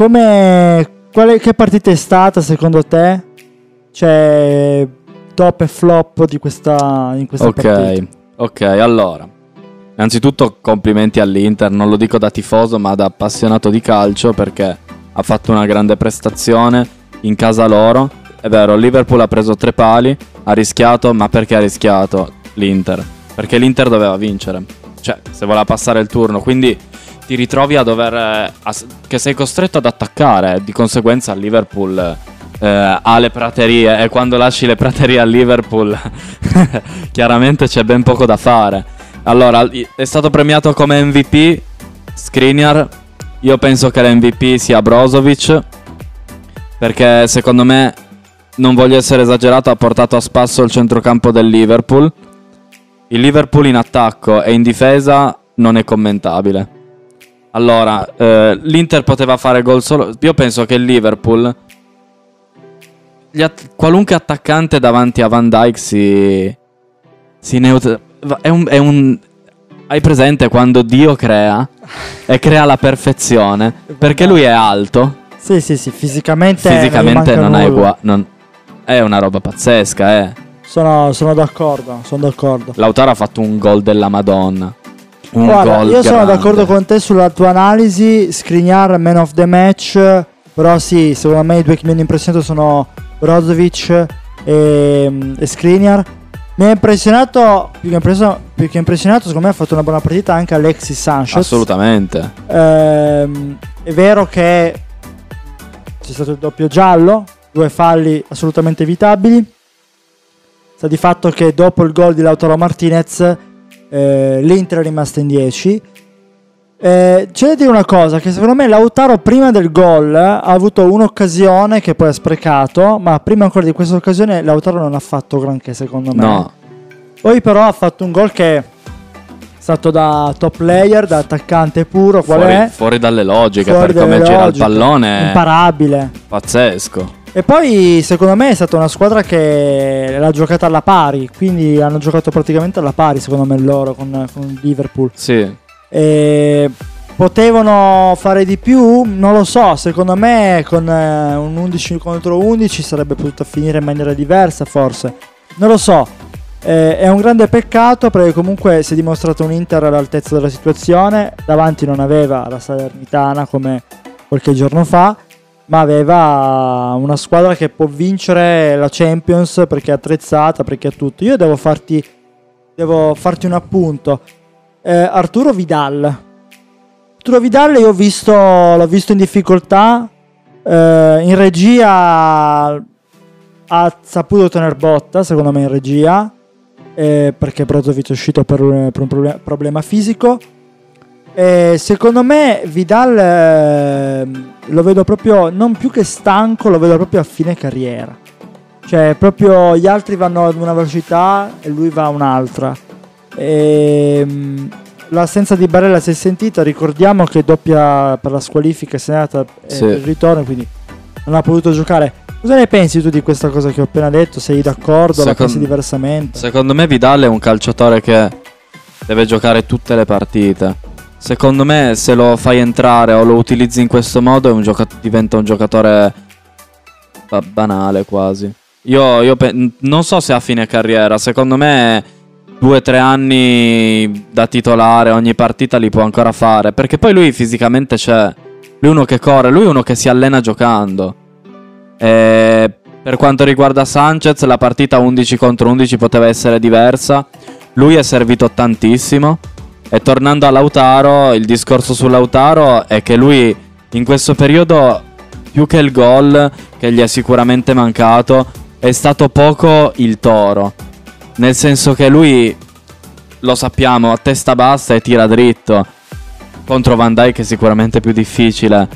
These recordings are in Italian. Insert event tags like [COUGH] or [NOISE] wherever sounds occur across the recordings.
come, quale, che partita è stata secondo te? Cioè, top e flop di questa, in questa Ok, partita. ok, allora. Innanzitutto complimenti all'Inter, non lo dico da tifoso ma da appassionato di calcio perché ha fatto una grande prestazione in casa loro. È vero, Liverpool ha preso tre pali, ha rischiato, ma perché ha rischiato l'Inter? Perché l'Inter doveva vincere, cioè se voleva passare il turno, quindi ti ritrovi a dover... eh, a che sei costretto ad attaccare, di conseguenza il Liverpool eh, ha le praterie e quando lasci le praterie al Liverpool [LAUGHS] chiaramente c'è ben poco da fare. Allora, è stato premiato come MVP Skriniar. Io penso che l'MVP sia Brozovic perché secondo me non voglio essere esagerato, ha portato a spasso il centrocampo del Liverpool. Il Liverpool in attacco e in difesa non è commentabile. Allora, eh, l'Inter poteva fare gol solo. Io penso che il Liverpool. att- qualunque attaccante davanti a Van Dyke si. si neut- va- è un, è un- Hai presente quando Dio crea e crea la perfezione? Perché lui è alto, Sì, sì, sì, fisicamente, fisicamente non, non è uguale. È una roba pazzesca, eh. Sono, sono d'accordo, sono d'accordo. Lautaro ha fatto un gol della Madonna. Un Guarda, gol io sono grande. d'accordo con te sulla tua analisi. Skriniar, man of the match. Però sì, secondo me i due che mi hanno impressionato sono Brozovic e, e Skriniar. Mi ha impressionato, più che, impresso- più che impressionato, secondo me ha fatto una buona partita anche Alexis Sanchez. Assolutamente. Ehm, è vero che c'è stato il doppio giallo, due falli assolutamente evitabili. Sta di fatto che dopo il gol di Lautaro Martinez eh, l'Inter è rimasta in 10. Eh, c'è da dire una cosa, che secondo me Lautaro prima del gol ha avuto un'occasione che poi ha sprecato, ma prima ancora di questa occasione Lautaro non ha fatto granché secondo me. No, Poi però ha fatto un gol che è stato da top player, da attaccante puro, qual fuori, è? fuori dalle logiche Fuori per come gira il pallone. Imparabile. pazzesco. E poi secondo me è stata una squadra che l'ha giocata alla pari, quindi hanno giocato praticamente alla pari secondo me loro con, con Liverpool. Sì. E potevano fare di più? Non lo so, secondo me con eh, un 11 contro 11 sarebbe potuta finire in maniera diversa forse. Non lo so. Eh, è un grande peccato perché comunque si è dimostrato un Inter all'altezza della situazione. Davanti non aveva la Salernitana come qualche giorno fa, ma aveva una squadra che può vincere la Champions perché è attrezzata, perché ha tutto. Io devo farti, devo farti un appunto. Eh, Arturo Vidal. Arturo Vidal io visto, l'ho visto in difficoltà. eh, in regia ha saputo tener botta, secondo me, in regia. eh, perché Brozovic è uscito per un, per un proble- problema fisico. E secondo me Vidal ehm, lo vedo proprio non più che stanco, lo vedo proprio a fine carriera. Cioè, proprio gli altri vanno ad una velocità e lui va a un'altra. Ehm, l'assenza di Barella si è sentita. Ricordiamo che doppia per la squalifica se n'è andata e Sì. il ritorno, quindi non ha potuto giocare. Cosa ne pensi tu di questa cosa che ho appena detto? Sei d'accordo? La Second- pensi diversamente? Secondo me Vidal è un calciatore che deve giocare tutte le partite. Secondo me se lo fai entrare o lo utilizzi in questo modo un gioca- diventa un giocatore ba- banale quasi. Io, io pe- non so se a fine carriera, secondo me due o tre anni da titolare ogni partita li può ancora fare. Perché poi lui fisicamente c'è. Lui è uno che corre, lui è uno che si allena giocando. E per quanto riguarda Sanchez, la partita 11 contro 11 poteva essere diversa. Lui è servito tantissimo. E tornando a Lautaro, il discorso su Lautaro è che lui in questo periodo, più che il gol, che gli è sicuramente mancato, è stato poco il toro. Nel senso che lui, lo sappiamo, a testa bassa e tira dritto. Contro Van Dijk è sicuramente più difficile.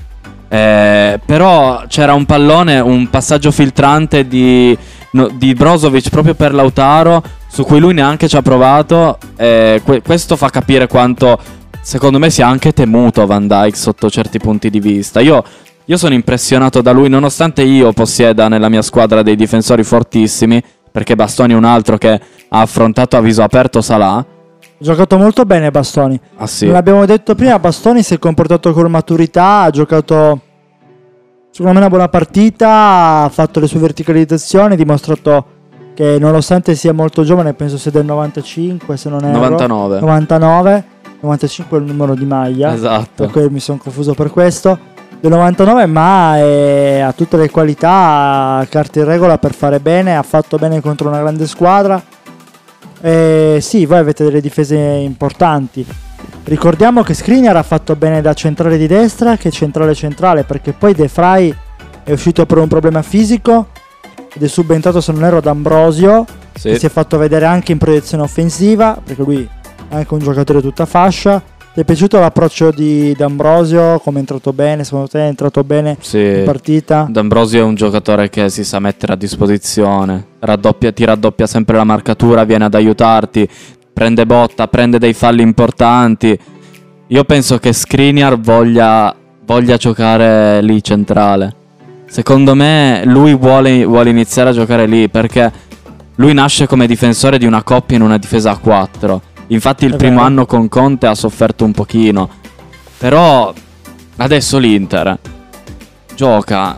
Eh, però c'era un pallone, un passaggio filtrante di, no, di Brozovic proprio per Lautaro, su cui lui neanche ci ha provato. Eh, que- questo fa capire quanto, secondo me, sia anche temuto Van Dijk sotto certi punti di vista. Io, io sono impressionato da lui, nonostante io possieda nella mia squadra dei difensori fortissimi, perché Bastoni è un altro che ha affrontato a viso aperto Salah. Ha giocato molto bene Bastoni. Ah sì. L'abbiamo detto prima, Bastoni si è comportato con maturità, ha giocato Secondo me una buona partita, ha fatto le sue verticalizzazioni, ha dimostrato che nonostante sia molto giovane, penso sia del 95 se non erro. 99. 99. 95 è il numero di maglia. Esatto. Per mi sono confuso per questo. Del 99 ma è- ha tutte le qualità, carte in regola per fare bene, ha fatto bene contro una grande squadra. E sì, voi avete delle difese importanti. Ricordiamo che Skriniar ha fatto bene da centrale di destra che centrale centrale perché poi De Vrij è uscito per un problema fisico ed è subentrato se non erro ad Ambrosio Sì. che si è fatto vedere anche in proiezione offensiva perché lui è anche un giocatore tutta fascia. Ti è piaciuto l'approccio di D'Ambrosio? Come è entrato bene? Secondo te è entrato bene in Sì. partita? D'Ambrosio è un giocatore che si sa mettere a disposizione, raddoppia, ti raddoppia sempre la marcatura, viene ad aiutarti, prende botta, prende dei falli importanti. Io penso che Skriniar voglia, voglia giocare lì centrale. Secondo me lui vuole, vuole iniziare a giocare lì perché lui nasce come difensore di una coppia in una difesa a 4. Infatti il primo anno con Conte ha sofferto un pochino. Però adesso l'Inter gioca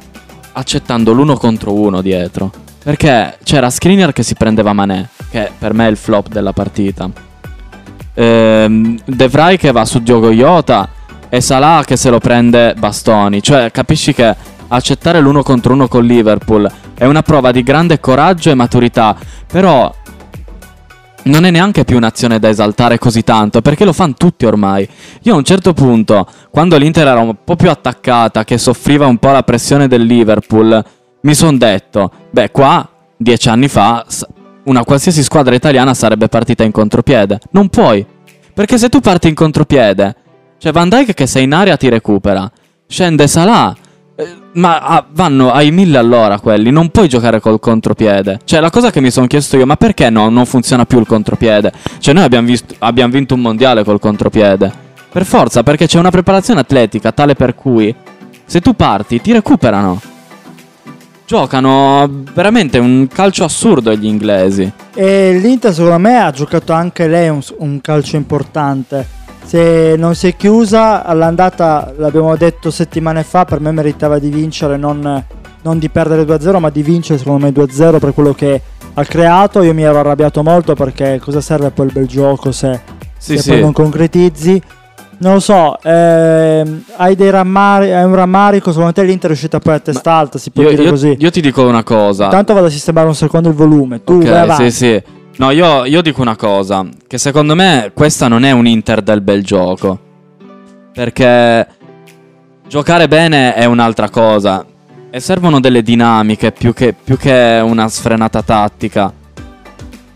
accettando l'uno contro uno dietro. Perché c'era Skriniar che si prendeva Manè, che per me è il flop della partita. Ehm, De Vrij che va su Diogo Iota e Salah che se lo prende Bastoni. Cioè, capisci che accettare l'uno contro uno con Liverpool è una prova di grande coraggio e maturità. Però non è neanche più un'azione da esaltare così tanto, perché lo fanno tutti ormai. Io a un certo punto, quando l'Inter era un po' più attaccata, che soffriva un po' la pressione del Liverpool, mi sono detto, beh, qua dieci anni fa una qualsiasi squadra italiana sarebbe partita in contropiede. Non puoi, perché se tu parti in contropiede, cioè Van Dijk che sei in aria ti recupera, scende Salah. Eh, Ma ah, vanno ai mille all'ora quelli, non puoi giocare col contropiede. Cioè, la cosa che mi sono chiesto io, ma perché no, non funziona più il contropiede? Cioè, noi abbiamo, visto- abbiamo vinto un mondiale col contropiede. Per forza, perché c'è una preparazione atletica tale per cui se tu parti ti recuperano. Giocano veramente un calcio assurdo gli inglesi. E l'Inter secondo me ha giocato anche lei un, un calcio importante. Se non si è chiusa all'andata, l'abbiamo detto settimane fa, per me meritava di vincere, non, non di perdere 2-0, ma di vincere secondo me 2-0 per quello che ha creato. Io mi ero arrabbiato molto perché cosa serve poi il bel gioco se, Sì, se sì. poi non concretizzi. Non lo so, ehm, hai, dei rammari- hai un rammarico, secondo te l'Inter è uscita poi a testa alta, si può Io, dire io- così. io ti dico una cosa. Intanto vado a sistemare un secondo il volume, tu Ok, vai avanti. sì, sì. No, io, io dico una cosa. Che secondo me questa non è un Inter del bel gioco. Perché giocare bene è un'altra cosa. E servono delle dinamiche più che, più che una sfrenata tattica.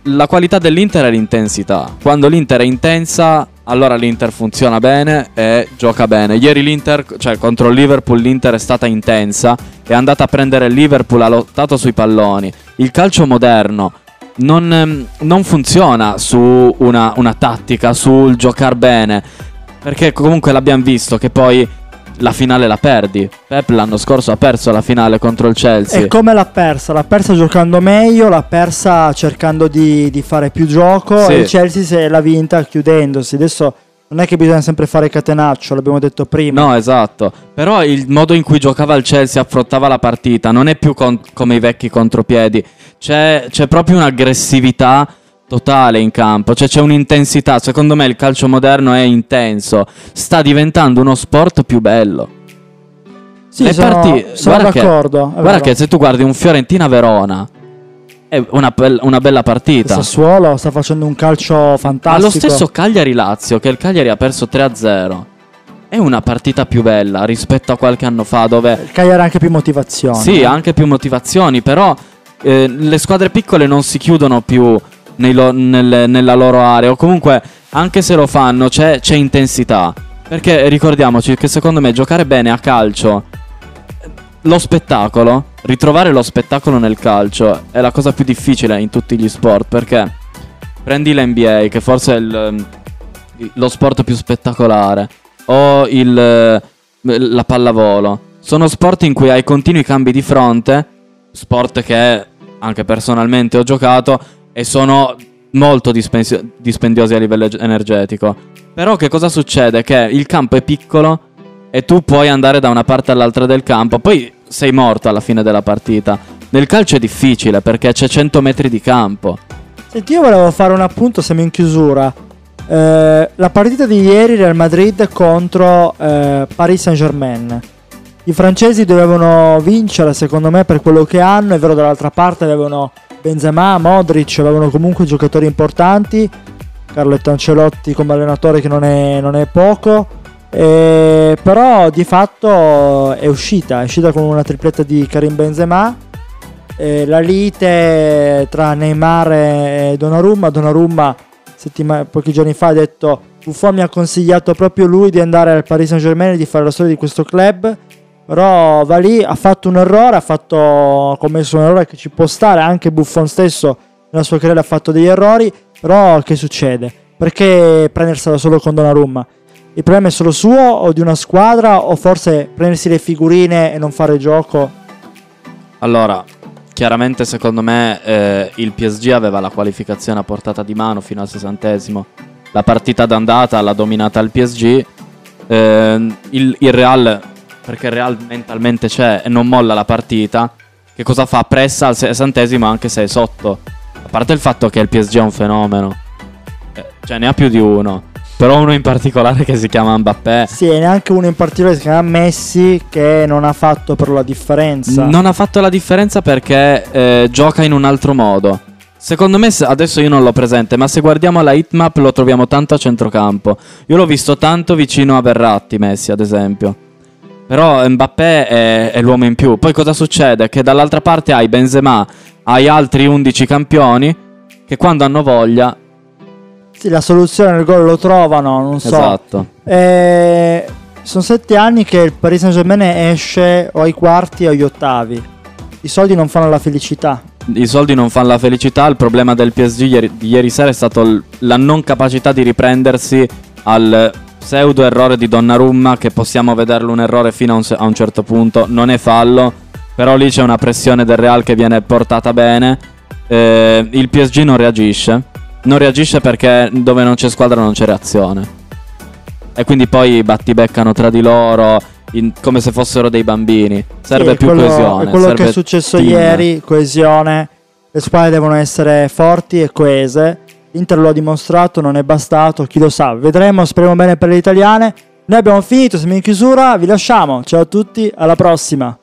La qualità dell'Inter è l'intensità. Quando l'Inter è intensa, allora l'Inter funziona bene e gioca bene. Ieri l'Inter, cioè contro il Liverpool, l'Inter è stata intensa. È andata a prendere il Liverpool, ha lottato sui palloni. Il calcio moderno non, ehm, non funziona su una, una tattica, sul giocare bene. Perché comunque l'abbiamo visto che poi la finale la perdi. Pep l'anno scorso ha perso la finale contro il Chelsea. E come l'ha persa? L'ha persa giocando meglio, l'ha persa cercando di, di fare più gioco Sì. e il Chelsea se l'ha vinta chiudendosi. Adesso non è che bisogna sempre fare catenaccio, l'abbiamo detto prima. No, esatto. Però il modo in cui giocava il Chelsea, affrontava la partita, non è più con- come i vecchi contropiedi. C'è, c'è proprio un'aggressività totale in campo, cioè c'è un'intensità. Secondo me il calcio moderno è intenso. Sta diventando uno sport più bello. Sì, Le sono, parti- sono guarda che- d'accordo. è Guarda vero. che se tu guardi un Fiorentina-Verona, è una, bel- una bella Il partita. Sassuolo sta facendo un calcio fantastico. lo stesso Cagliari-Lazio, che il Cagliari ha perso 3-0, è una partita più bella rispetto a qualche anno fa dove Il Cagliari ha anche più motivazione. Sì, eh. anche più motivazioni, però eh, le squadre piccole non si chiudono più lo- nelle- nella loro area, o comunque anche se lo fanno c'è, c'è intensità. Perché ricordiamoci che secondo me giocare bene a calcio, lo spettacolo, ritrovare lo spettacolo nel calcio è la cosa più difficile in tutti gli sport, perché prendi l'NBA, che forse è il, eh, lo sport più spettacolare, o il, eh, la pallavolo. Sono sport in cui hai continui cambi di fronte, sport che anche personalmente ho giocato e sono molto dispensio- dispendiosi a livello energetico. Però che cosa succede? Che il campo è piccolo e tu puoi andare da una parte all'altra del campo. Poi sei morto alla fine della partita. Nel calcio è difficile perché c'è 100 metri di campo. Senti, io volevo fare un appunto, siamo in chiusura. Eh, la partita di ieri Real Madrid contro eh, Paris Saint-Germain. I francesi dovevano vincere, secondo me, per quello che hanno. È vero, dall'altra parte avevano Benzema, Modric, avevano comunque giocatori importanti. Carletto Ancelotti come allenatore che non è, non è poco. Eh, però di fatto è uscita, è uscita con una tripletta di Karim Benzema. Eh, la lite tra Neymar e Donnarumma. Donnarumma settima- pochi giorni fa ha detto Buffon mi ha consigliato proprio lui di andare al Paris Saint Germain e di fare la storia di questo club. Però va lì, ha fatto un errore, ha, fatto, ha commesso un errore che ci può stare, anche Buffon stesso nella sua carriera ha fatto degli errori, però che succede? Perché prendersela solo con Donnarumma? Il problema è solo suo o di una squadra o forse prendersi le figurine e non fare gioco? Allora, chiaramente secondo me eh, il PSG aveva la qualificazione a portata di mano fino al sessantesimo. La partita d'andata l'ha dominata il PSG. Eh, il, il Real, perché il Real mentalmente c'è e non molla la partita, che cosa fa? Pressa al sessantesimo anche se è sotto. A parte il fatto che il PSG è un fenomeno. Eh, cioè ne ha più di uno. Però uno in particolare che si chiama Mbappé. Sì, e neanche uno in particolare che si chiama Messi che non ha fatto però la differenza. Non ha fatto la differenza perché eh, gioca in un altro modo. Secondo me, adesso io non l'ho presente, ma se guardiamo la hitmap lo troviamo tanto a centrocampo. Io l'ho visto tanto vicino a Verratti, Messi, ad esempio. Però Mbappé è, è l'uomo in più. Poi cosa succede? Che dall'altra parte hai Benzema, hai altri 11 campioni che quando hanno voglia... La soluzione nel gol lo trovano, non so. Esatto. Eh, sono sette anni che il Paris Saint Germain esce o ai quarti o agli ottavi. I soldi non fanno la felicità. I soldi non fanno la felicità. Il problema del PSG ieri, di ieri sera è stato l- la non capacità di riprendersi al pseudo errore di Donnarumma. Che possiamo vederlo un errore fino a un, se- a un certo punto. Non è fallo. Però lì c'è una pressione del Real che viene portata bene. Eh, il PSG non reagisce. Non reagisce perché dove non c'è squadra non c'è reazione. E quindi poi battibeccano tra di loro. in- come se fossero dei bambini. Serve Sì, più quello, coesione. È quello che è successo team. ieri, coesione. Le squadre devono essere forti e coese. L'Inter lo ha dimostrato, non è bastato, chi lo sa. Vedremo, speriamo bene per le italiane. Noi abbiamo finito, siamo in chiusura, vi lasciamo. Ciao a tutti, alla prossima.